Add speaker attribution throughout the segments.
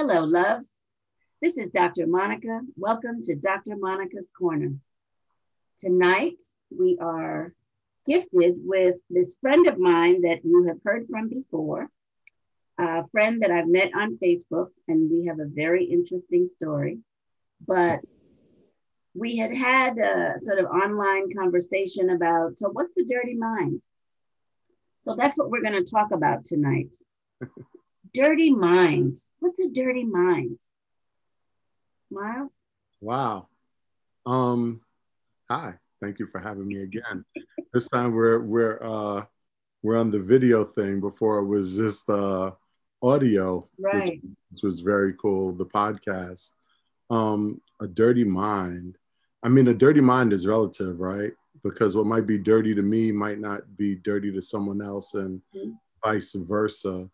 Speaker 1: Hello, loves. This is Dr. Monica. Welcome to Dr. Monica's Corner. Tonight, we are gifted with this friend of mine that you have heard from before, a friend that I've met on Facebook, and we have a very interesting story. But we had had a sort of online conversation about so, what's the dirty mind? So, that's what we're going to talk about tonight. dirty mind. What's a dirty mind? Miles?
Speaker 2: Wow. Um, hi. Thank you for having me again. this time we're we're uh we're on the video thing. Before it was just uh audio,
Speaker 1: right?
Speaker 2: Which, which was very cool. The podcast. Um, a dirty mind. I mean, a dirty mind is relative, right? Because what might be dirty to me might not be dirty to someone else, and mm-hmm. vice versa.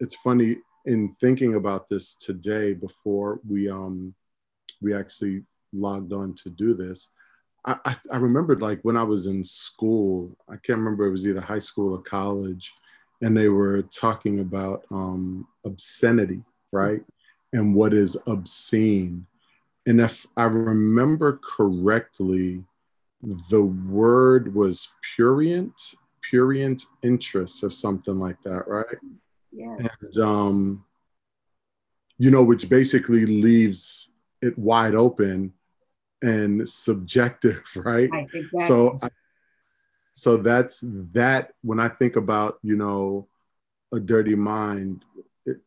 Speaker 2: It's funny in thinking about this today before we um we actually logged on to do this. I, I, remembered like when I was in school, I can't remember it was either high school or college, and they were talking about um, obscenity, right? And what is obscene. And if I remember correctly, the word was purient, purient interest or something like that, right?
Speaker 1: Yeah.
Speaker 2: And, um, you know, which basically leaves it wide open and subjective, right? right exactly. So, I, so that's that. When I think about you know a dirty mind, it,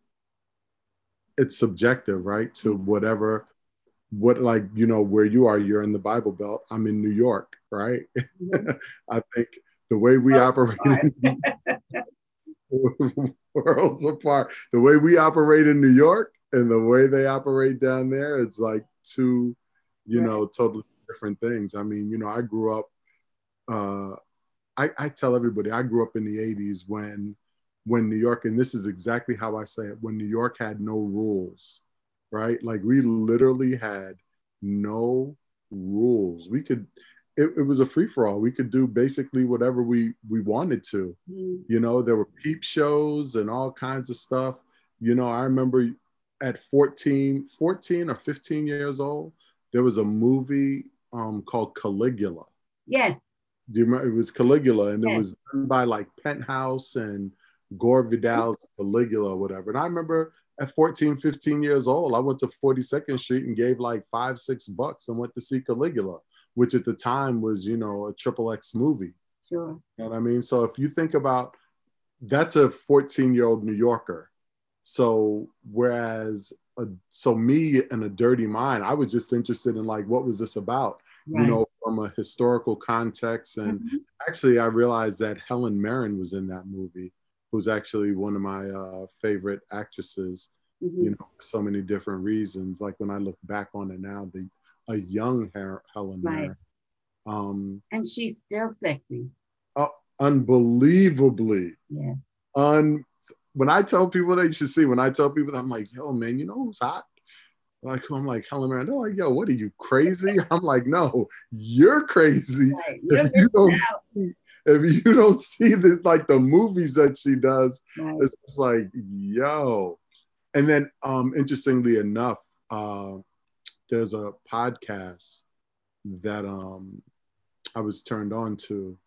Speaker 2: it's subjective, right? To whatever, what like you know where you are. You're in the Bible Belt. I'm in New York, right? Mm-hmm. I think the way we oh, operate. worlds apart. The way we operate in New York and the way they operate down there, it's like two you right. know, totally different things. I mean, you know, I grew up, uh, I, I tell everybody I grew up in the 80s when when New York, and this is exactly how I say it, when New York had no rules, right? Like we literally had no rules. We could, it, it was a free for all. We could do basically whatever we we wanted to. Mm. You know, there were peep shows and all kinds of stuff. You know, I remember at 14, 14 or 15 years old, there was a movie um, called Caligula.
Speaker 1: Yes.
Speaker 2: Do you remember? It was Caligula, and yes. it was done by like Penthouse and Gore Vidal's Caligula or whatever. And I remember at 14, 15 years old, I went to 42nd Street and gave like five, six bucks and went to see Caligula, which at the time was, you know, a triple X movie.
Speaker 1: Sure.
Speaker 2: You know what I mean? So if you think about that's a 14 year old New Yorker. So whereas a, so me and a dirty mind, I was just interested in like what was this about, right. you know, from a historical context. And mm-hmm. actually, I realized that Helen Mirren was in that movie, who's actually one of my uh, favorite actresses. Mm-hmm. You know, for so many different reasons. Like when I look back on it now, the a young Her- Helen right. Mirren.
Speaker 1: Um, and she's still sexy.
Speaker 2: Uh, unbelievably.
Speaker 1: Yes.
Speaker 2: Un when I tell people that you should see, when I tell people that, I'm like, yo, man, you know who's hot? Like, I'm like, Helen Mirren. They're like, yo, what are you crazy? I'm like, no, you're crazy. Right. You're if you don't see, if you don't see this, like the movies that she does, right. it's like, yo. And then, um, interestingly enough, uh, there's a podcast that um, I was turned on to,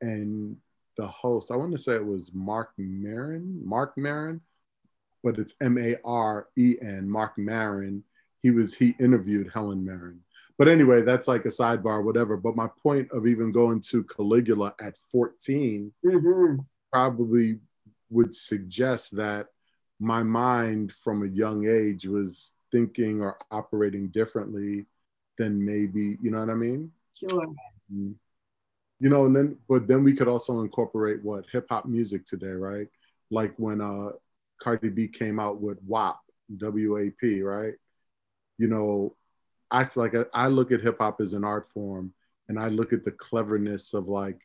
Speaker 2: and the host. I want to say it was Marc Maron, Marc Maron, but it's M A R E N, Marc Maron. He was he interviewed Helen Mirren. But anyway, that's like a sidebar, whatever. But my point of even going to Caligula at 14 mm-hmm. probably would suggest that my mind from a young age was thinking or operating differently than maybe, you know what I mean?
Speaker 1: Sure. Mm-hmm
Speaker 2: you know, and then but then we could also incorporate what hip hop music today, right? Like when uh Cardi B came out with WAP, W A P, right? You know, I like I look at hip hop as an art form, and I look at the cleverness of like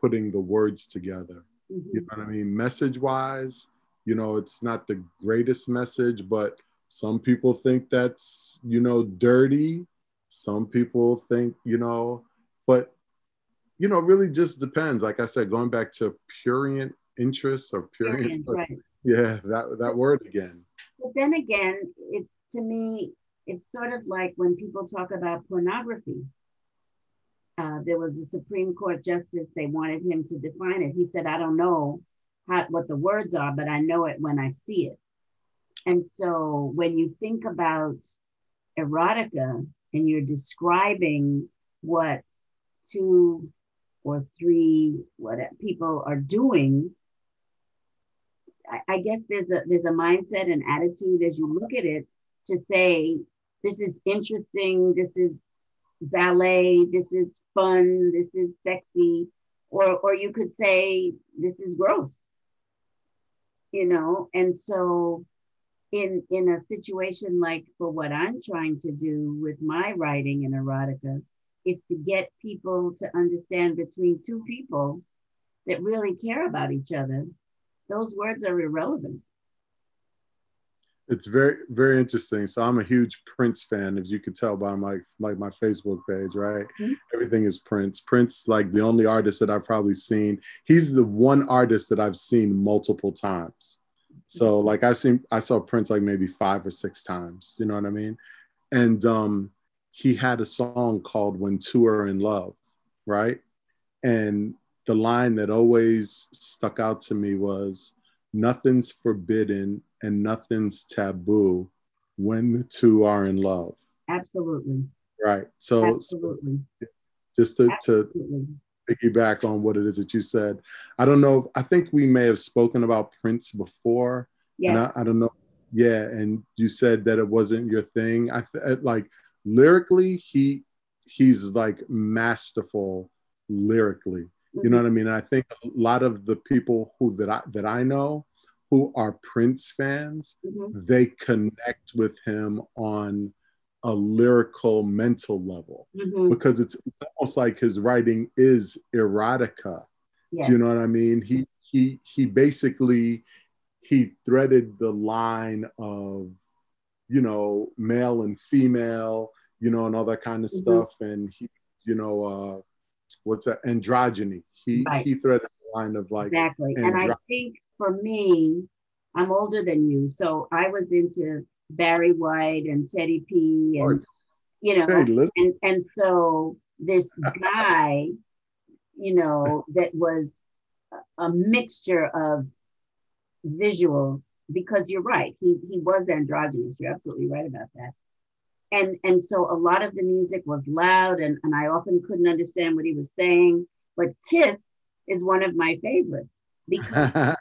Speaker 2: putting the words together. Mm-hmm. You know what I mean? Message wise, you know, it's not the greatest message, but some people think that's you know dirty. Some people think you know, but you know, really just depends. Like I said, going back to purient interests or purient,
Speaker 1: right.
Speaker 2: yeah, that that word again.
Speaker 1: but then again, it's to me, it's sort of like when people talk about pornography. Uh, there was a Supreme Court justice, they wanted him to define it. He said, I don't know how, what the words are, but I know it when I see it. And so when you think about erotica and you're describing what two or three what people are doing, I, I guess there's a there's a mindset and attitude as you look at it to say this is interesting, this is ballet, this is fun, this is sexy, or or you could say this is gross. You know, and so in in a situation like for what I'm trying to do with my writing in erotica, it's to get people to understand between two people that really care about each other, those words are irrelevant.
Speaker 2: It's very very interesting. So I'm a huge Prince fan, as you can tell by my like my Facebook page, right? Mm-hmm. Everything is Prince. Prince, like the only artist that I've probably seen. He's the one artist that I've seen multiple times. So like I've seen I saw Prince like maybe five or six times, you know what I mean? And um he had a song called When Two Are in Love, right? And the line that always stuck out to me was nothing's forbidden and nothing's taboo when the two are in love.
Speaker 1: Absolutely.
Speaker 2: Right. So, Absolutely. So just to, Absolutely. to piggyback on what it is that you said. I don't know. If, I think we may have spoken about Prince before. Yeah. I, I, don't know. Yeah, and you said that it wasn't your thing. I th- like lyrically, he he's like masterful lyrically. Mm-hmm. You know what I mean? And I think a lot of the people who that I that I know who are Prince fans, mm-hmm. they connect with him on a lyrical mental level mm-hmm. because it's, it's, almost like his writing is erotica. Do you know what I mean? He he he basically he threaded the line of you know male and female, you know, and all that kind of mm-hmm. stuff, and he you know uh what's that androgyny. He right. he threaded the line of like
Speaker 1: exactly, and I think for me, I'm older than you, so I was into Barry White and Teddy P and you know hey, and and so this guy you know that was a mixture of visuals because you're right he he was androgynous you're absolutely right about that. And and so a lot of the music was loud and, and i often couldn't understand what he was saying but kiss is one of my favorites because,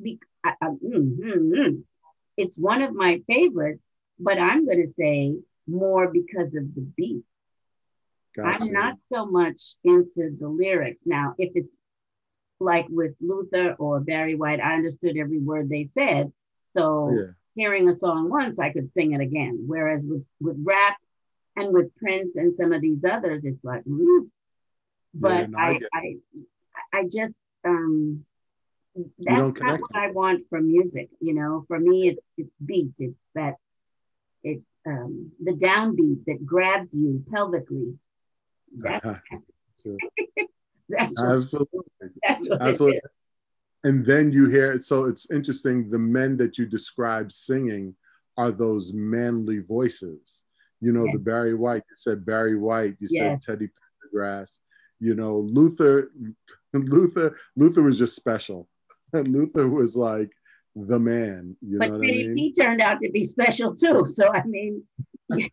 Speaker 1: because I, I, mm, mm, mm it's one of my favorites, but I'm going to say more because of the beat. Gotcha. I'm not so much into the lyrics. Now, if it's like with Luther or Barry White, I understood every word they said. So yeah. hearing a song once, I could sing it again. Whereas with, with rap and with Prince and some of these others, it's like, mm. but yeah, no, I, I, I, I just, um, that's not what I want from music. You know, for me, it's it's beats. It's that it um, the downbeat that grabs you pelvically. That's,
Speaker 2: that's absolutely. That's what absolutely. And then you hear so it's interesting. The men that you describe singing are those manly voices. You know, the Barry White. You said Barry White. You said Teddy Pendergrass. You know, Luther. Luther. Luther was just special Luther was like the man. You but know what I mean?
Speaker 1: he turned out to be special too. So I mean,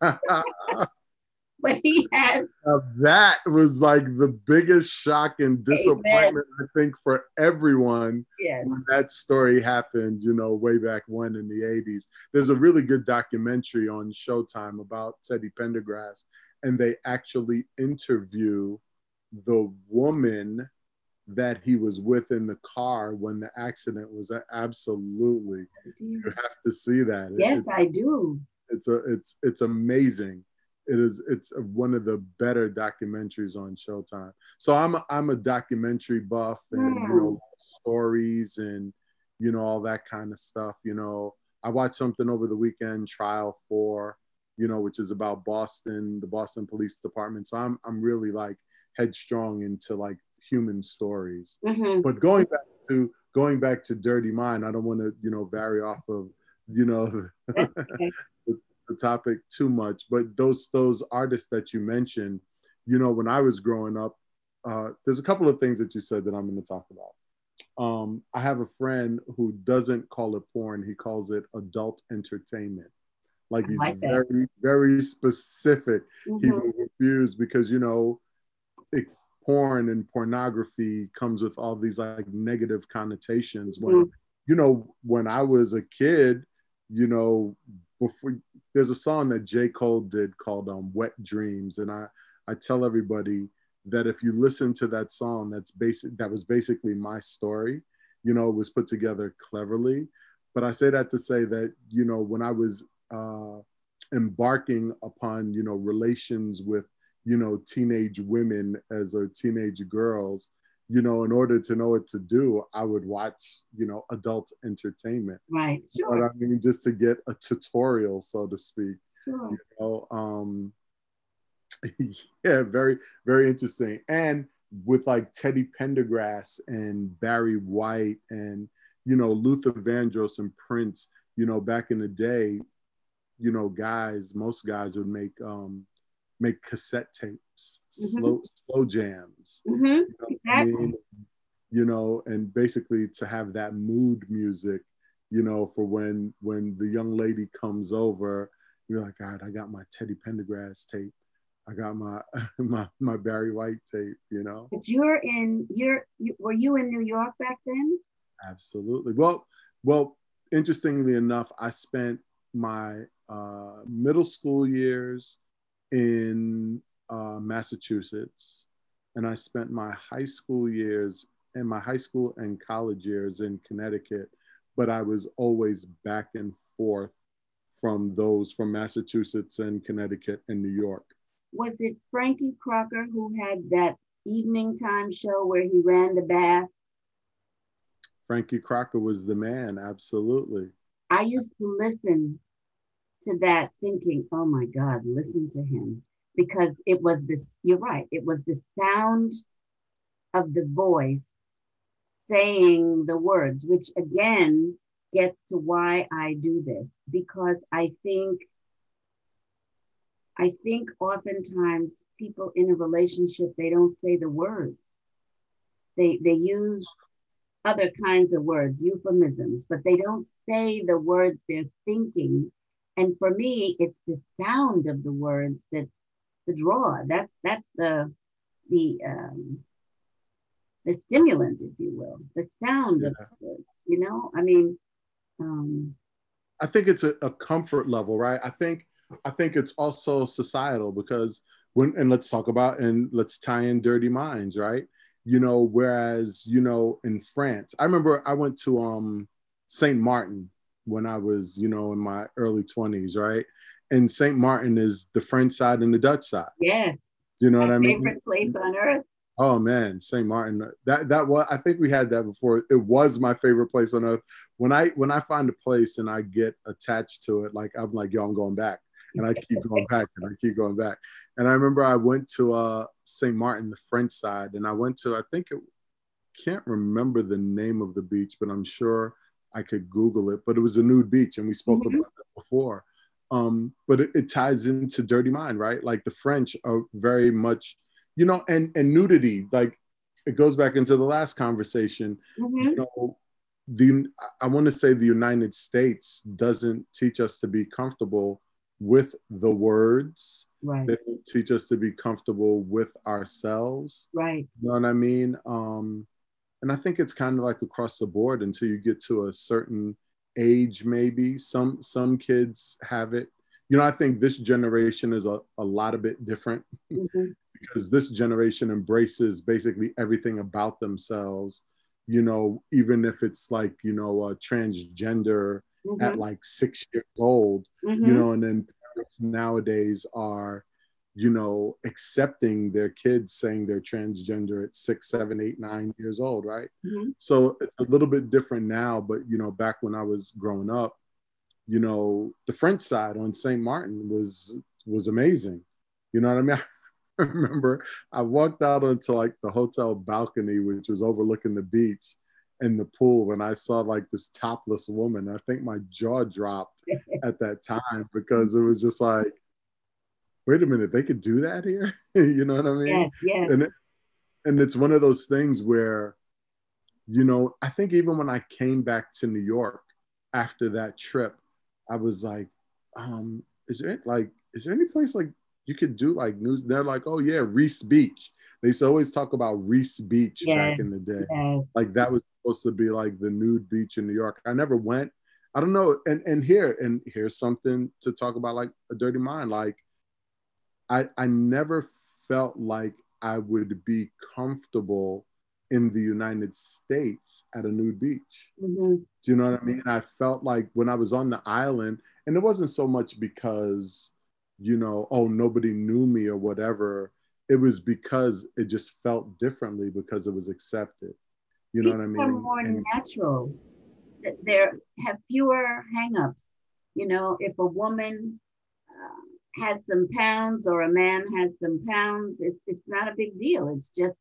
Speaker 1: but he had
Speaker 2: uh, that was like the biggest shock and disappointment Amen. I think for everyone
Speaker 1: yes.
Speaker 2: when that story happened. You know, way back when in the '80s. There's a really good documentary on Showtime about Teddy Pendergrass, and they actually interview the woman that he was with in the car when the accident was absolutely you have to see that.
Speaker 1: Yes it, i do.
Speaker 2: it's a it's it's amazing. It is it's one of the better documentaries on showtime. So i'm a, i'm a documentary buff and mm. you know stories and you know all that kind of stuff you know. I watched something over the weekend trial for you know which is about boston the boston police department. So i'm i'm really like headstrong into like human stories. Mm-hmm. But going back to going back to Dirty Mind, I don't want to you know vary off of you know, okay. the, the topic too much. But those those artists that you mentioned, you know, when I was growing up, uh, there's a couple of things that you said that I'm going to talk about. Um, I have a friend who doesn't call it porn; he calls it adult entertainment. Like he's like very, very specific. Mm-hmm. He will refuse because you know, it, porn and pornography comes with all these like negative connotations. When mm-hmm. you know, when I was a kid, you know, before there's a song that J. Cole did called um, "Wet Dreams," and I I tell everybody that if you listen to that song, that's basic. That was basically my story. You know, it was put together cleverly. But I say that to say that you know when I was uh, embarking upon you know relations with you know teenage women as a teenage girls you know in order to know what to do i would watch you know adult entertainment
Speaker 1: right sure.
Speaker 2: but i mean just to get a tutorial so to speak sure. you know um yeah, very, very interesting. And with like Teddy Pendergrass and Barry White and, you know, Luther Vandross and Prince, you know, back in the day, you know, guys, most guys would make, um, make cassette tapes, mm-hmm. slow, slow jams.
Speaker 1: Mm-hmm. You, know exactly. I mean?
Speaker 2: you know, and basically to have that mood music, you know, for when, when the young lady comes over, you're like, God, I got my Teddy Pendergrass tape I got my my my Barry White tape, you know.
Speaker 1: But you're in you're you, were you in New York back then?
Speaker 2: Absolutely. Well, well, interestingly enough, I spent my uh, middle school years in uh, Massachusetts, and I spent my high school years and my high school and college years in Connecticut. But I was always back and forth from those from Massachusetts and Connecticut and New York
Speaker 1: was it Frankie Crocker who had that evening time show where he ran the bath?
Speaker 2: Frankie Crocker was the man, absolutely.
Speaker 1: I used to listen to that thinking, oh my God, listen to him. Because it was this, you're right, it was the sound of the voice saying the words, which again gets to why I do this. Because I think I think oftentimes people in a relationship, they don't say the words. They, they use other kinds of words, euphemisms, but they don't say the words they're thinking. And for me, it's the sound of the words that's the draw. That's that's the the um, the stimulant, if you will, the sound yeah. of the words. You know, I mean, um,
Speaker 2: I think it's a, a comfort level, right? I think I think it's also societal because when and let's talk about and let's tie in dirty minds, right? You know, whereas, you know, in France, I remember I went to um St. Martin when I was, you know, in my early 20s, right? And St. Martin is the French side and the Dutch side.
Speaker 1: Yeah.
Speaker 2: Do you know my what I mean?
Speaker 1: Favorite place on earth.
Speaker 2: Oh man, St. Martin. That that was I think we had that before. It was my favorite place on earth. When I when I find a place and I get attached to it, like I'm like, yo, I'm going back and I keep going back and I keep going back. And I remember I went to uh, St. Martin, the French side, and I went to, I think it, can't remember the name of the beach, but I'm sure I could Google it. But it was a nude beach, and we spoke mm-hmm. about that before. Um, but it, it ties into Dirty Mind, right? Like the French are very much, you know, and and nudity, like it goes back into the last conversation. Mm-hmm. You know, the I want to say the United States doesn't teach us to be comfortable with the words.
Speaker 1: Right.
Speaker 2: They teach us to be comfortable with ourselves.
Speaker 1: Right.
Speaker 2: You know what I mean? Um, and I think it's kind of like across the board until you get to a certain age, maybe. Some some kids have it. You know, I think this generation is a, a lot of bit different mm-hmm. because this generation embraces basically everything about themselves, you know, even if it's like, you know, a transgender mm-hmm. at like six years old, mm-hmm. you know, and then nowadays are, you know, accepting their kids saying they're transgender at six, seven, eight, nine years old, right? Mm-hmm. So it's a little bit different now, but you know, back when I was growing up, you know, the French side on St. Martin was was amazing. You know what I mean? I remember I walked out onto like the hotel balcony, which was overlooking the beach, and the pool and I saw like this topless woman. I think my jaw dropped at that time because it was just like, wait a minute, they could do that here? you know what I mean?
Speaker 1: Yeah, yeah.
Speaker 2: And, it, and it's one of those things where, you know, I think even when I came back to New York after that trip, I was like, um, is there like, is there any place like you could do like news? They're like, oh yeah, Riis Beach. They used to always talk about Riis Beach back in the day. Like that was supposed to be like the nude beach in New York. I never went. I don't know. And and here and here's something to talk about like a dirty mind. Like I I never felt like I would be comfortable in the United States at a nude beach.
Speaker 1: Mhm.
Speaker 2: Do you know what I mean? I felt like when I was on the island, and it wasn't so much because, you know, oh, nobody knew me or whatever. It was because it just felt differently because it was accepted. You know what I
Speaker 1: People
Speaker 2: mean?
Speaker 1: are more
Speaker 2: And-
Speaker 1: natural. Th- There have fewer hangups. You know, if a woman uh, has some pounds or a man has some pounds, it's it's not a big deal. It's just,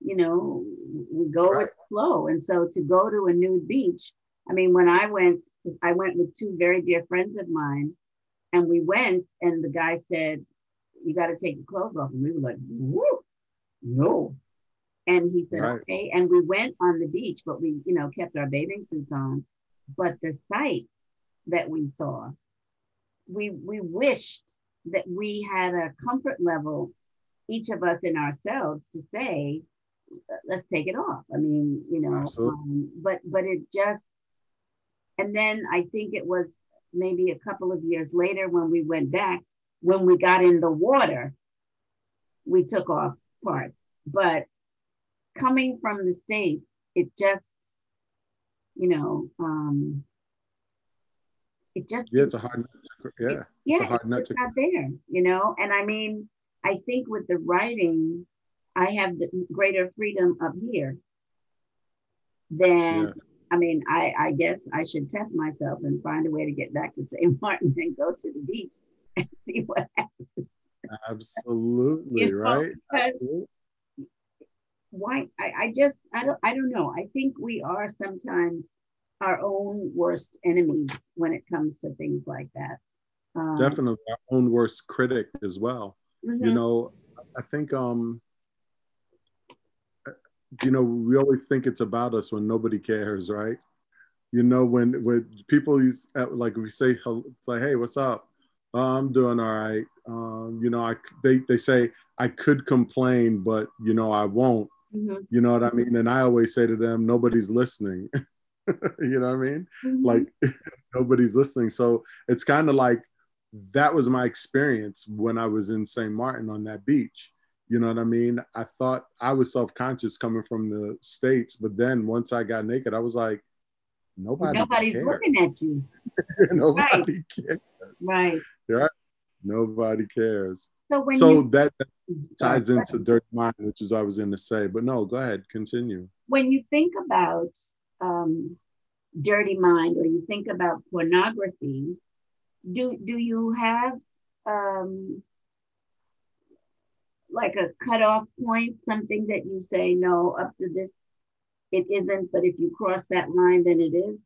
Speaker 1: you know, we go with
Speaker 2: Right.
Speaker 1: the flow. And so to go to a nude beach, I mean, when I went, I went with two very dear friends of mine, and we went, and the guy said, "You got to take your clothes off," and we were like, "Woo, no." And he said,
Speaker 2: Right.
Speaker 1: okay. And we went on the beach, but we, you know, kept our bathing suits on. But the sight that we saw, we we wished that we had a comfort level, each of us in ourselves, to say, let's take it off. I mean, you know, um, but but it just, and then I think it was maybe a couple of years later when we went back, when we got in the water, we took off parts. But coming from the States, it just, you know, um, it just,
Speaker 2: Yeah, it's a hard nut to, cr- yeah,
Speaker 1: yeah,
Speaker 2: it's a hard nut
Speaker 1: it's
Speaker 2: to
Speaker 1: not there, you know? And I mean, I think with the writing, I have the greater freedom up here than,
Speaker 2: Yeah.
Speaker 1: I mean, I, I guess I should test myself and find a way to get back to St. Martin and go to the beach and see what happens.
Speaker 2: absolutely
Speaker 1: You know,
Speaker 2: right. Absolutely.
Speaker 1: why I, I just I don't I don't know. I think we are sometimes our own worst enemies when it comes to things like that. Um,
Speaker 2: Definitely our own worst critic as well. you
Speaker 1: mhm,
Speaker 2: know i think um you know we always think it's about us when nobody cares right? You know when when people use uh, like we say it's like hey what's up? Oh, i'm doing all right. Um you know i they, they say i could complain but you know i won't
Speaker 1: mhm,
Speaker 2: you know what i mean? And i always say to them nobody's listening you know what i mean
Speaker 1: mhm.
Speaker 2: like nobody's listening so it's kind of like that was my experience when i was in st martin on that beach you know what i mean i thought i was self-conscious coming from the states but then once i got naked i was like nobody
Speaker 1: nobody's
Speaker 2: cares.
Speaker 1: looking at you.
Speaker 2: nobody cares
Speaker 1: Right. Right.
Speaker 2: nobody cares
Speaker 1: So when
Speaker 2: so
Speaker 1: you
Speaker 2: that, that ties into dirty mind which is what i was going to say but no go ahead continue
Speaker 1: when you think about um, dirty mind or you think about pornography, do do you have um, like a cutoff point, something that you say no up to this, it isn't, but if you cross that line, then it is.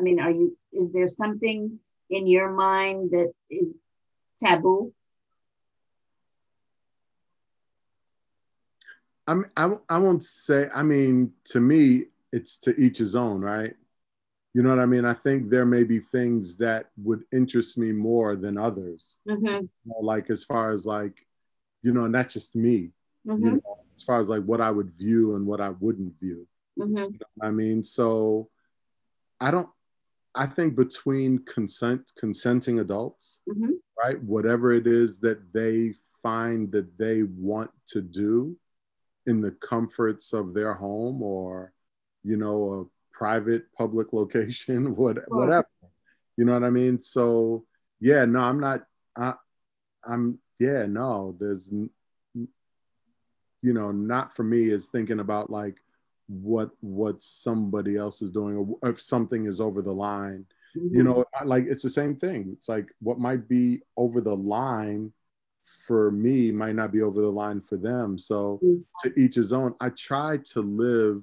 Speaker 1: I mean, are you? Is there something in your mind that is taboo?
Speaker 2: I'm, I, I won't say, I mean, to me, it's to each his own, right? You know what I mean? I think there may be things that would interest me more than others,
Speaker 1: Mm-hmm,
Speaker 2: you know, like as far as like, you know, and that's just me,
Speaker 1: mm-hmm,
Speaker 2: you know, as far as like what I would view and what I wouldn't view.
Speaker 1: mm-hmm,
Speaker 2: I mean, so I don't, I think between consent, consenting adults,
Speaker 1: mm-hmm,
Speaker 2: right? Whatever it is that they find that they want to do in the comforts of their home or, you know, a private public location, what, whatever. You know what I mean? So yeah, no, I'm not. I, I'm yeah, no. There's, you know, not for me is thinking about like what what somebody else is doing or if something is over the line
Speaker 1: mm-hmm.
Speaker 2: you know like it's the same thing it's like what might be over the line for me might not be over the line for them so
Speaker 1: Mm.
Speaker 2: to each his own i try to live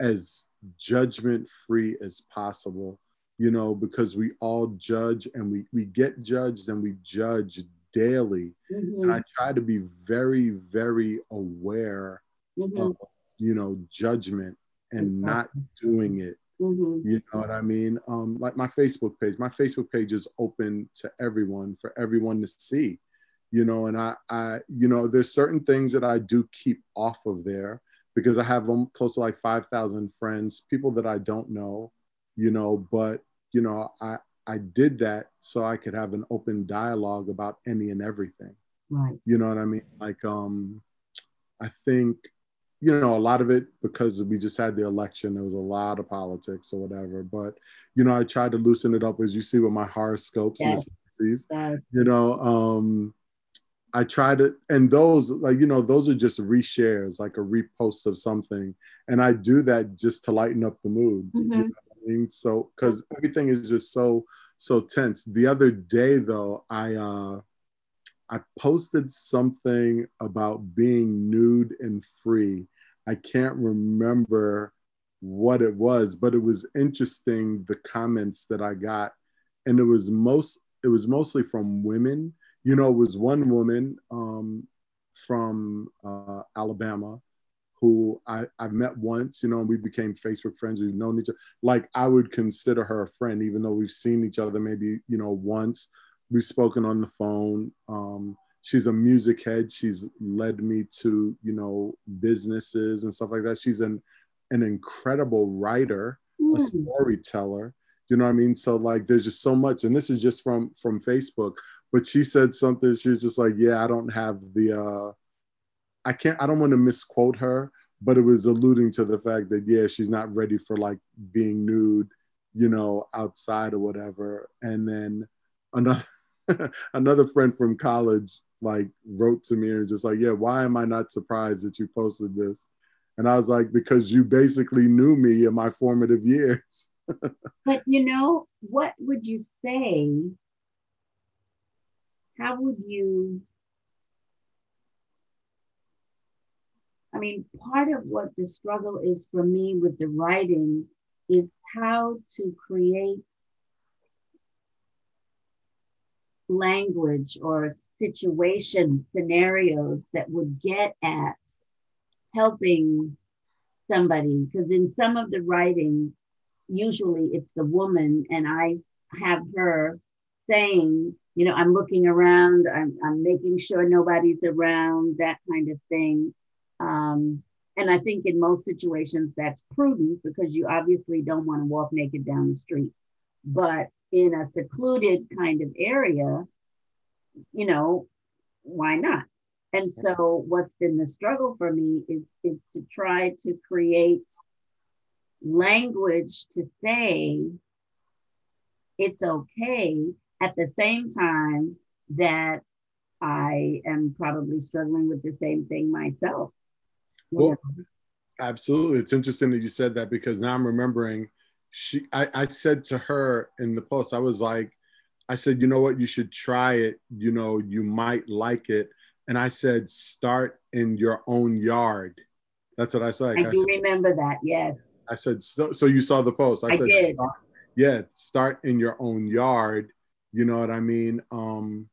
Speaker 2: as judgment free as possible you know because we all judge and we we get judged and we judge daily mm-hmm. and i try to be very very aware mm-hmm. of you know judgment and not doing it mm-hmm. you know what i mean um like my facebook page my facebook page is open to everyone for everyone to see you know and i i you know there's certain things that i do keep off of there because i have um, close to like 5000 friends people that i don't know you know but you know i i did that so i could have an open dialogue about any and everything
Speaker 1: right
Speaker 2: you know what i mean like um i think you know, a lot of it because we just had the election, there was a lot of politics or whatever. But, you know, I tried to loosen it up as you see with my horoscopes yes. and yes. you know, um, I try to, and those like, you know, those are just reshares, like a repost of something. And I do that just to lighten up the mood. Mm-hmm. You know I mean? So, cause everything is just so, so tense. The other day though, I, uh, I posted something about being nude and free I can't remember what it was, but it was interesting the comments that I got, and it was most it was mostly from women. You know, it was one woman um, from uh, Alabama who I, I've met once, you know, and we became Facebook friends. We've known each other. Like I would consider her a friend, even though we've seen each other maybe, you know, once. We've spoken on the phone. Um, she's a music head. She's led me to, you know, businesses and stuff like that. She's an an incredible writer, mm. a storyteller. You know what I mean? So like there's just so much. And this is just from from Facebook. But she said something, she was just like, Yeah, I don't have the uh I can't I don't want to misquote her, but it was alluding to the fact that yeah, she's not ready for like being nude, you know, outside or whatever. And then another another friend from college like wrote to me and just like, yeah, why am I not surprised that you posted this? And I was like, because you basically knew me in my formative years.
Speaker 1: but you know, what would you say? How would you? I mean, part of what the struggle is for me with the writing is how to create language or situation scenarios that would get at helping somebody because in some of the writing usually it's the woman and i have her saying you know i'm looking around i'm, I'm making sure nobody's around that kind of thing um, and i think in most situations that's prudent because you obviously don't want to walk naked down the street but in a secluded kind of area, you know, why not? And so what's been the struggle for me is is to try to create language to say it's okay at the same time that I am probably struggling with the same thing myself.
Speaker 2: Well, absolutely. It's interesting that you said that because now I'm remembering she I, I said to her in the post, I was like, I said, you know what, you should try it. You know, you might like it. And I said, start in your own yard. That's what I said.
Speaker 1: I, I do said, remember that. Yes.
Speaker 2: I said, so, so you saw the post. I, I said. Start, yeah, start in your own yard. You know what I mean? Um,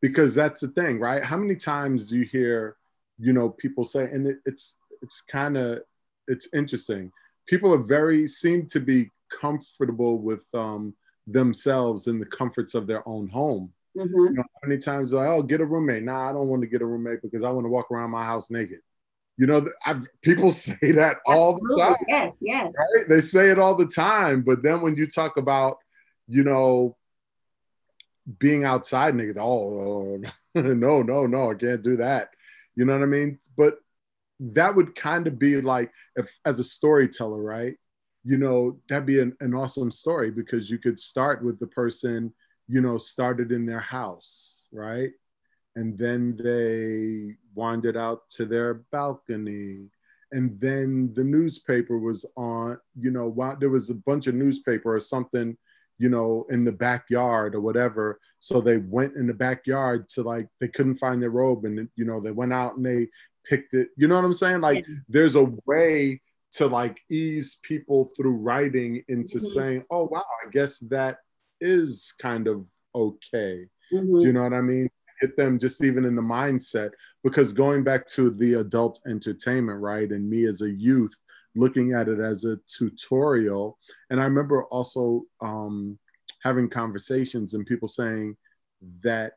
Speaker 2: because that's the thing, right? How many times do you hear, you know, people say, and it, it's it's kind of it's interesting people are very seem to be comfortable with um, themselves in the comforts of their own home. Mm-hmm. You know, how many times like, oh, get a roommate? Nah, I don't want to get a roommate because I want to walk around my house naked. You know, I've, people say that all the time.
Speaker 1: Yes, yes.
Speaker 2: Right? They say it all the time. But then when you talk about, you know, being outside naked, oh, oh, oh no, no, no, I can't do that. You know what I mean? But that would kind of be like if as a storyteller right you know that'd be an, an awesome story because you could start with the person you know started in their house right and then they wandered out to their balcony and then the newspaper was on you know there was a bunch of newspaper or something you know in the backyard or whatever so they went in the backyard to like they couldn't find their robe and you know they went out and they picked it. You know what I'm saying? Like yeah. there's a way to like ease people through writing into mm-hmm. saying, oh wow, I guess that is kind of okay. Mm-hmm. Do you know what I mean? Hit them just even in the mindset. Because going back to the adult entertainment, right? And me as a youth looking at it as a tutorial. And I remember also um, having conversations and people saying that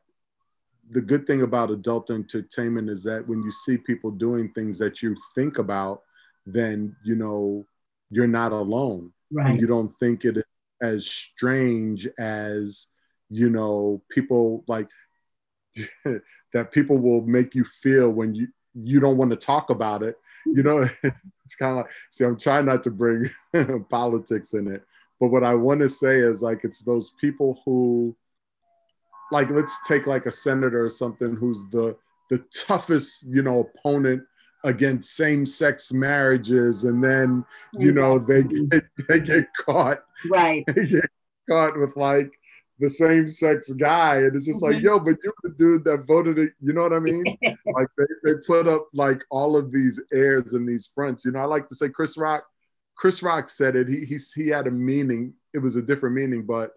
Speaker 2: the good thing about adult entertainment is that when you see people doing things that you think about, then you know you're not alone. Right. And you don't think it as strange as you know people like that people will make you feel when you you don't want to talk about it you know? It's kind of like see i'm trying not to bring politics in it but what i want to say is like it's those people who like let's take like a senator or something who's the the toughest you know opponent against same-sex marriages and then you know they get they get caught.
Speaker 1: Right.
Speaker 2: They get caught with like the same sex guy. And it's just mm-hmm. like yo but you're the dude that voted it you know what i mean? Like they, they put up like all of these airs and these fronts. You know i like to say chris rock chris rock said it. He, he, he had a meaning. It was a different meaning but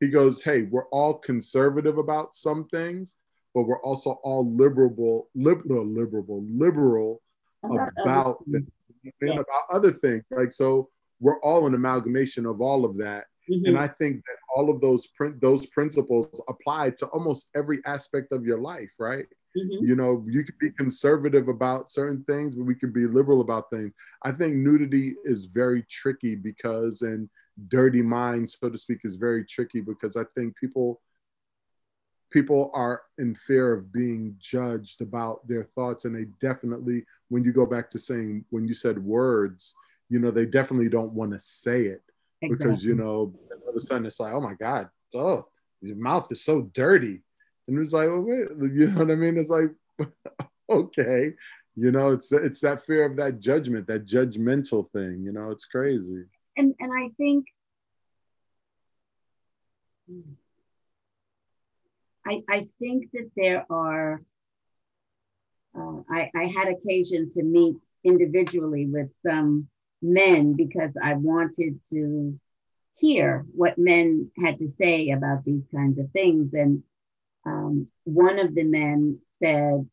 Speaker 2: he goes hey we're all conservative about some things but we're also all liberal liberal liberal liberal about about other things. Like so, we're all an amalgamation of all of that. Mm-hmm. And I think that all of those print those principles apply to almost every aspect of your life, right? Mm-hmm. You know, you can be conservative about certain things, but we can be liberal about things. I think nudity is very tricky because, and dirty mind, so to speak, is very tricky because I think people people are in fear of being judged about their thoughts and they definitely when you go back to saying when you said words you know they definitely don't want to say it exactly. because you know all of a sudden it's like oh my god oh your mouth is so dirty. And it's like well, wait, you know what i mean? It's like okay. You know it's it's that fear of that judgment that judgmental thing you know it's crazy.
Speaker 1: And and i think I, I think that there are, uh, I, I had occasion to meet individually with some men because I wanted to hear what men had to say about these kinds of things. And um, one of the men said,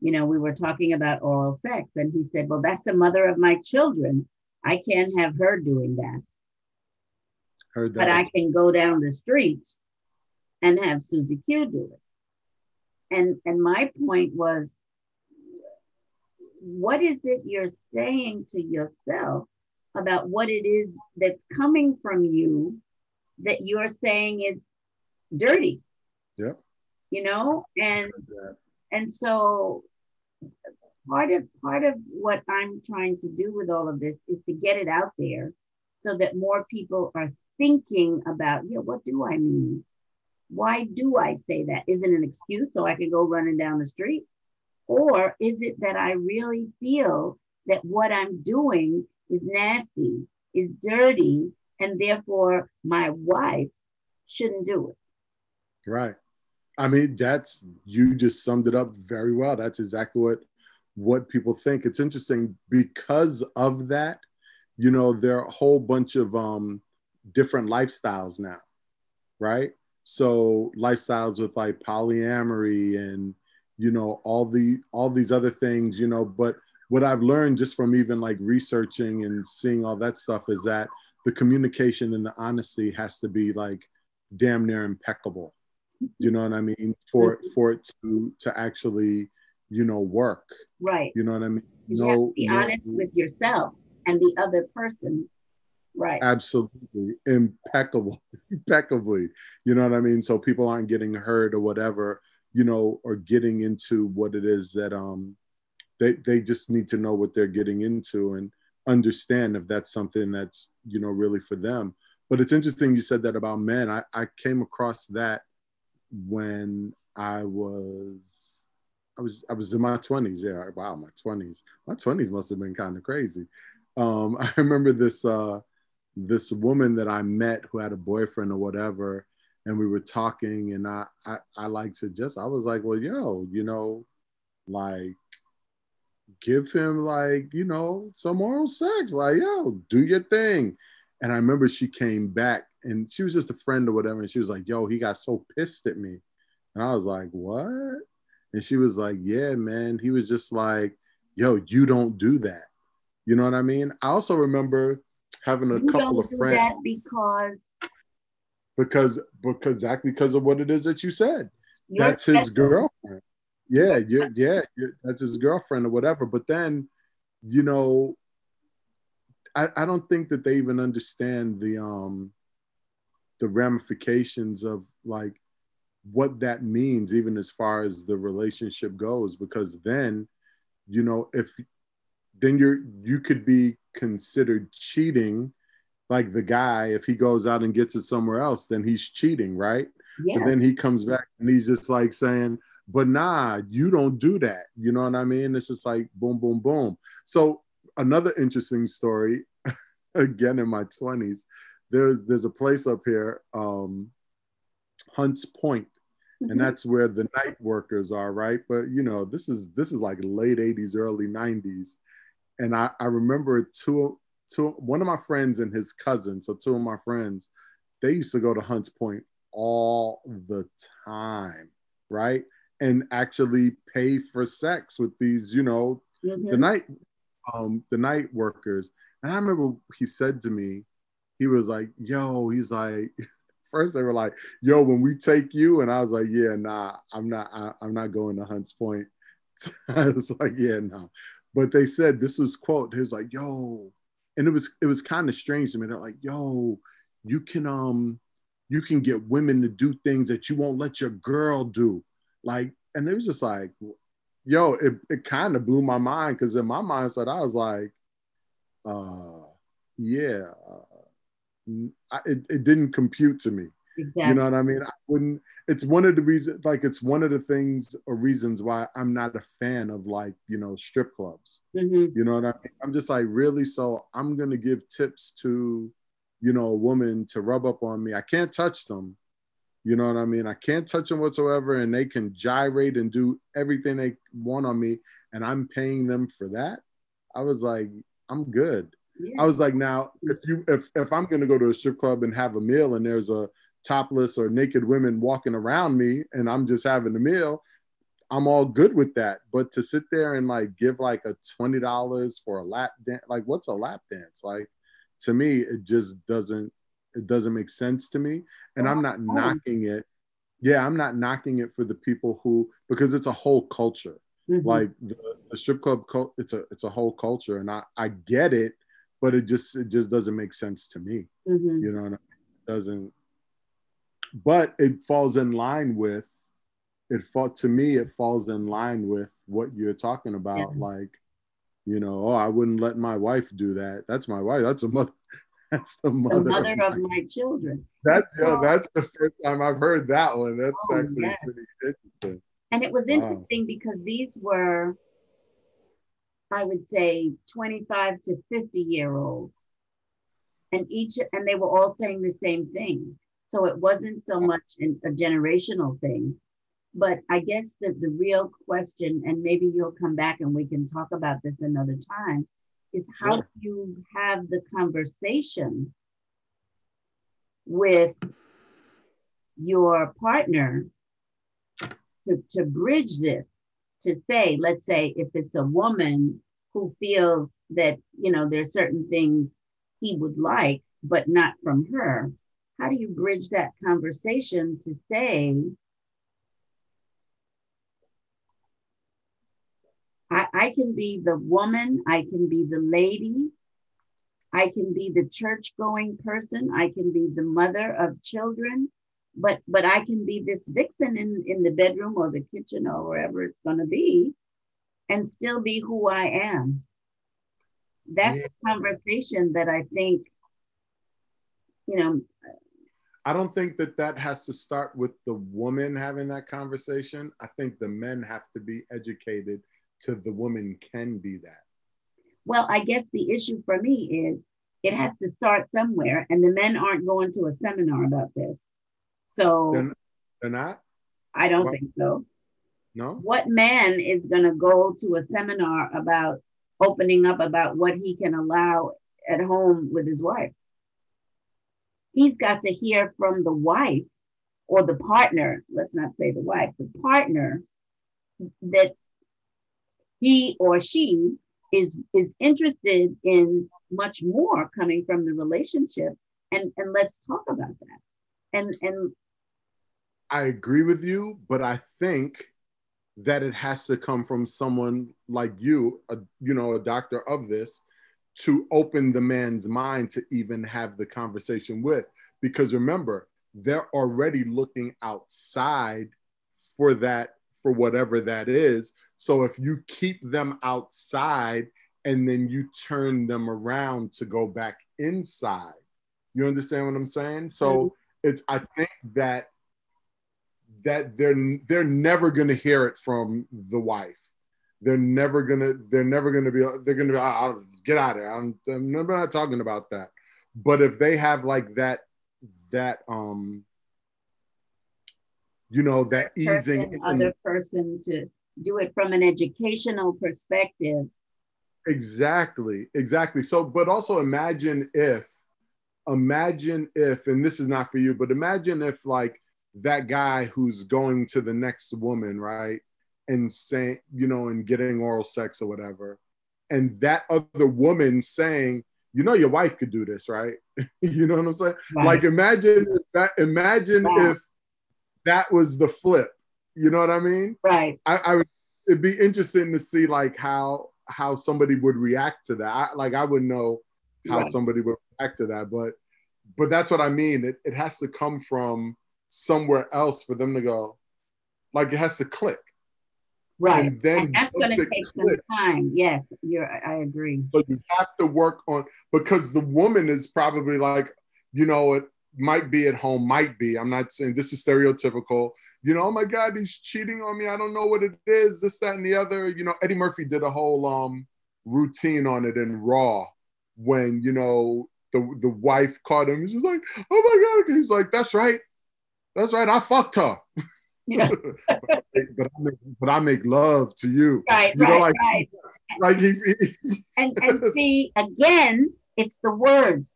Speaker 1: you know, we were talking about oral sex, and he said, Well, that's the mother of my children. I can't have her doing that. Heard that. But I can go down the street and have Susie Q do it. And and my point was, what is it you're saying to yourself about what it is that's coming from you that you're saying is dirty?
Speaker 2: Yeah.
Speaker 1: You know, and and so part of part of what I'm trying to do with all of this is to get it out there so that more people are thinking about, yeah, what do I mean? Why do I say that? Is it an excuse so I can go running down the street? Or is it that I really feel that what I'm doing is nasty, is dirty, and therefore my wife shouldn't do it?
Speaker 2: Right. I mean, that's you just summed it up very well. That's exactly what what people think. It's interesting because of that, you know, there are a whole bunch of um different lifestyles now, right? so lifestyles with like polyamory and you know all the all these other things you know but what i've learned just from even like researching and seeing all that stuff is that the communication and the honesty has to be like damn near impeccable you know what i mean for for it to to actually you know work
Speaker 1: right
Speaker 2: you know what i mean
Speaker 1: you no, have to be no, honest with yourself and the other person Right.
Speaker 2: Absolutely. Impeccable. Impeccably. You know what I mean? So people aren't getting hurt or whatever, you know, or getting into what it is that um they they just need to know what they're getting into and understand if that's something that's, you know, really for them. But it's interesting you said that about men. I, I came across that when I was I was I was in my 20s. Yeah, wow, my 20s. My 20s must have been kind of crazy. Um, I remember this uh this woman that I met who had a boyfriend or whatever, and we were talking, and I, I, I like just I was like, well, yo, you know, like give him like, you know, some oral sex. Like, yo, do your thing. And I remember she came back and she was just a friend or whatever. And she was like, yo, he got so pissed at me. And I was like, what? And she was like, yeah, man. He was just like, yo, you don't do that. You know what I mean? I also remember having a
Speaker 1: You
Speaker 2: couple of friends
Speaker 1: that because
Speaker 2: because because exactly because of what it is that you said.
Speaker 1: you're
Speaker 2: that's his
Speaker 1: special.
Speaker 2: girlfriend. Yeah, yeah, yeah, yeah, that's his girlfriend or whatever. But then, you know, I, I don't think that they even understand the um the ramifications of like what that means, even as far as the relationship goes, because then, you know, if then you're you could be considered cheating like the guy if he goes out and gets it somewhere else then he's cheating right
Speaker 1: Yeah.
Speaker 2: but then he comes back and he's just like saying, but nah, you don't do that. You know what I mean? It's just like boom, boom, boom. So another interesting story, again in my 20s, there's there's a place up here, um, Hunts
Speaker 1: Mhm.
Speaker 2: and that's where the night workers are, right? But you know, this is this is like late 80s, early 90s. And I, I remember two two one of my friends and his cousin, so two of my friends, they used to go to Hunts Point all the time, right? And actually pay for sex with these, you know,
Speaker 1: Mhm.
Speaker 2: the night um the night workers. And I remember he said to me, he was like, yo, he's like, first they were like, yo, when we take you, and I was like, yeah, nah, I'm not, I, I'm not going to Hunts Point. I was like, yeah, no. But they said this was quote, he was like, yo, and it was it was kind of strange to me. They're like, yo, you can um you can get women to do things that you won't let your girl do. Like, and it was just like, yo, it, it kind of blew my mind because in my mindset, I was like, uh, yeah, uh, I, it, it didn't compute to me.
Speaker 1: Exactly.
Speaker 2: You know what I mean? I wouldn't. It's one of the reasons, like, it's one of the things or reasons why I'm not a fan of like, you know, strip clubs.
Speaker 1: Mhm.
Speaker 2: You know what I mean? I'm just like, really? So I'm gonna give tips to, you know, a woman to rub up on me. I can't touch them. You know what I mean? I can't touch them whatsoever, and they can gyrate and do everything they want on me, and I'm paying them for that. I was like, I'm good.
Speaker 1: Yeah.
Speaker 2: I was like, now if you if if I'm gonna go to a strip club and have a meal and there's a topless or naked women walking around me and I'm just having a meal, I'm all good with that. But to sit there and like give like a twenty dollars for a lap dance, like what's a lap dance? Like to me, it just doesn't it doesn't make sense to me. And I'm not
Speaker 1: Oh.
Speaker 2: knocking it. Yeah, I'm not knocking it for the people who because it's a whole culture
Speaker 1: Mhm.
Speaker 2: like the, the strip club cult it's a it's a whole culture and i i get it but it just it just doesn't make sense to me
Speaker 1: Mhm.
Speaker 2: you know it doesn't but it falls in line with it fall to me it falls in line with what you're talking about
Speaker 1: Yeah.
Speaker 2: like you know oh i wouldn't let my wife do that that's my wife that's a mother that's the mother,
Speaker 1: the
Speaker 2: mother, of
Speaker 1: of
Speaker 2: my-
Speaker 1: my children.
Speaker 2: that's yeah, that's the first time i've heard that one that's
Speaker 1: Oh,
Speaker 2: actually
Speaker 1: yes.
Speaker 2: pretty interesting
Speaker 1: And it was
Speaker 2: Wow.
Speaker 1: interesting because these were, I would say, 25 to 50 year olds. And each, and they were all saying the same thing. So it wasn't so much an, a generational thing. But I guess that the real question, and maybe you'll come back and we can talk about this another time, is how do you have the conversation with your partner to, to bridge this to say let's say if it's a woman who feels that you know there's certain things he would like but not from her how do you bridge that conversation to say I, I can be the woman i can be the lady i can be the church going person i can be the mother of children but but I can be this vixen in in the bedroom or the kitchen or wherever it's going to be, and still be who I am. That's
Speaker 2: Yeah.
Speaker 1: a conversation that I think, you know,
Speaker 2: I don't think that that has to start with the woman having that conversation. I think the men have to be educated to the woman can be that.
Speaker 1: well, I guess the issue for me is it has to start somewhere, and the men aren't going to a seminar about this. So
Speaker 2: They're, they're not.
Speaker 1: I don't
Speaker 2: well-
Speaker 1: think so.
Speaker 2: No.
Speaker 1: What man is going to go to a seminar about opening up about what he can allow at home with his wife? He's got to hear from the wife or the partner, let's not say the wife, the partner that he or she is is interested in much more coming from the relationship. And and let's talk about that. And and
Speaker 2: i agree with you but i think that it has to come from someone like you a, you know a doctor of this to open the man's mind to even have the conversation with. Because remember they're already looking outside for that for whatever that is. So if you keep them outside and then you turn them around to go back inside you understand what i'm saying? So mm-hmm. it's i think that that they're they're never going to hear it from the wife they're never gonna they're never gonna be they're gonna be I'll get out of there I'm, I'm not talking about that. But if they have like that that um you know that easing
Speaker 1: person, other person to do it from an educational perspective.
Speaker 2: Exactly exactly. So but also imagine if imagine if and this is not for you but imagine if like that guy who's going to the next woman right and saying you know and getting oral sex or whatever. And that other woman saying you know your wife could do this right? You know what i'm saying? Right. like imagine that imagine if that was the flip. You know what i mean?
Speaker 1: Right.
Speaker 2: I, I would it'd be interesting to see like how how somebody would react to that. I, like i would know how right. somebody would react to that but but that's what i mean. It, it has to come from somewhere else for them to go like it has to click
Speaker 1: Right. And then and that's going to take some time. Yes, you're. I agree.
Speaker 2: But you have to work on because the woman is probably like, you know, it might be at home, might be. I'm not saying this is stereotypical. You know, oh my God, he's cheating on me. I don't know what it is. This, that, and the other. You know, Eddie Murphy did a whole um routine on it in Raw when you know the the wife caught him. He's like, oh my God. He's like, that's right. That's right. I fucked her. Yeah. but, I make, but I make love to you.
Speaker 1: Right,
Speaker 2: you
Speaker 1: right, know, like, right.
Speaker 2: Like he,
Speaker 1: he and, and see again, it's the words.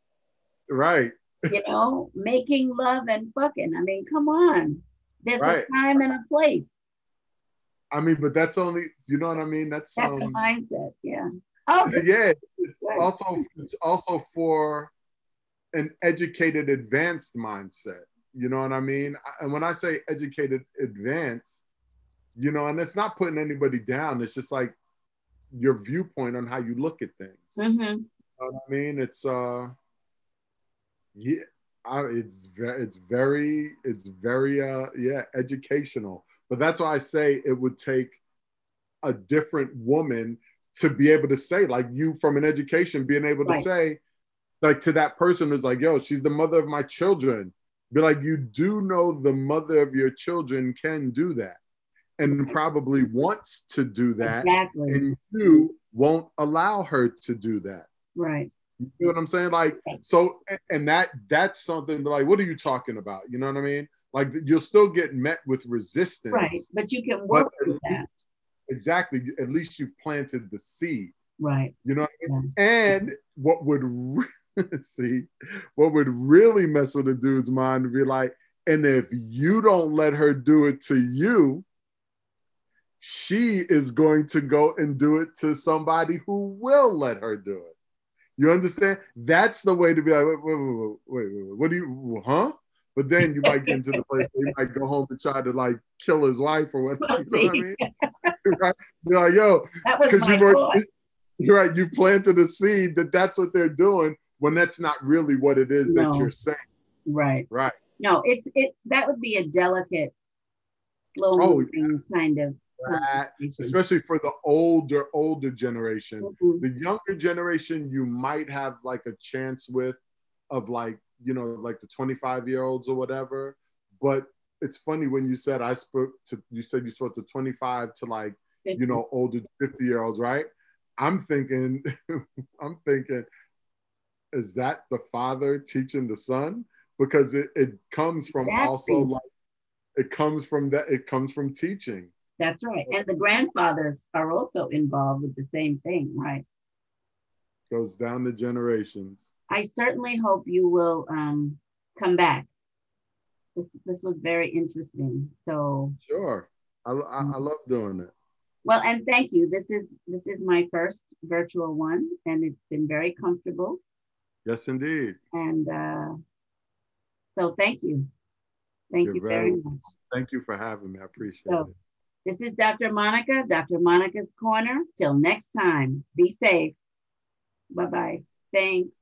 Speaker 2: Right.
Speaker 1: You know, making love and fucking. I mean, come on. There's right. a time and a place.
Speaker 2: I mean, but that's only you know what I mean. That's
Speaker 1: that's
Speaker 2: um,
Speaker 1: mindset. Yeah. Oh,
Speaker 2: yeah. It's right. also it's also for an educated, advanced mindset. You know what I mean? And when I say educated advanced, you know, and it's not putting anybody down. It's just like your viewpoint on how you look at things. Mm-hmm. You know I mean? It's uh, yeah, I, it's very, it's very, it's very uh, yeah, educational. But that's why I say it would take a different woman to be able to say, like you from an education, being able right. to say, like to that person who's like, yo, she's the mother of my children be like, you do know the mother of your children can do that and probably wants to do that.
Speaker 1: Exactly.
Speaker 2: And you won't allow her to do that.
Speaker 1: Right.
Speaker 2: You know what I'm saying? Like, so, and that, that's something like, what are you talking about? You know what I mean? Like, you'll still get met with resistance.
Speaker 1: Right. But you can work with that.
Speaker 2: Exactly. At least you've planted the seed.
Speaker 1: Right.
Speaker 2: You know, I mean? yeah. and what would See, what would really mess with a dude's mind would be like, and if you don't let her do it to you, she is going to go and do it to somebody who will let her do it. You understand? That's the way to be like, wait, wait, wait, wait, wait, what do you, huh? But then you might get into the place where you might go home and try to like kill his wife or whatever. You know what I mean? right? You're like, yo, because you've already, you're right, you planted a seed that that's what they're doing when that's not really what it is no. that you're saying.
Speaker 1: Right.
Speaker 2: Right.
Speaker 1: No, it's it that would be a delicate, slow oh, moving yeah. kind of
Speaker 2: that, especially for the older older generation. Mm-hmm. The younger generation you might have like a chance with of like, you know, like the 25 year olds or whatever. But it's funny when you said I spoke to you said you spoke to 25 to like, 50. you know, older 50 year olds, right? I'm thinking, I'm thinking is that the father teaching the son? Because it, it comes from exactly. also like it comes from that it comes from teaching.
Speaker 1: That's right. And the grandfathers are also involved with the same thing, right?
Speaker 2: Goes down the generations.
Speaker 1: I certainly hope you will um, come back. This, this was very interesting. So
Speaker 2: sure, I, I, I love doing it.
Speaker 1: Well, and thank you. This is this is my first virtual one, and it's been very comfortable.
Speaker 2: Yes, indeed.
Speaker 1: And uh, so, thank you. Thank You're you very, very, much.
Speaker 2: Thank you for having me. I appreciate so, it.
Speaker 1: This is Dr. Monica, Dr. Monica's Corner. Till next time, be safe. Bye bye. Thanks.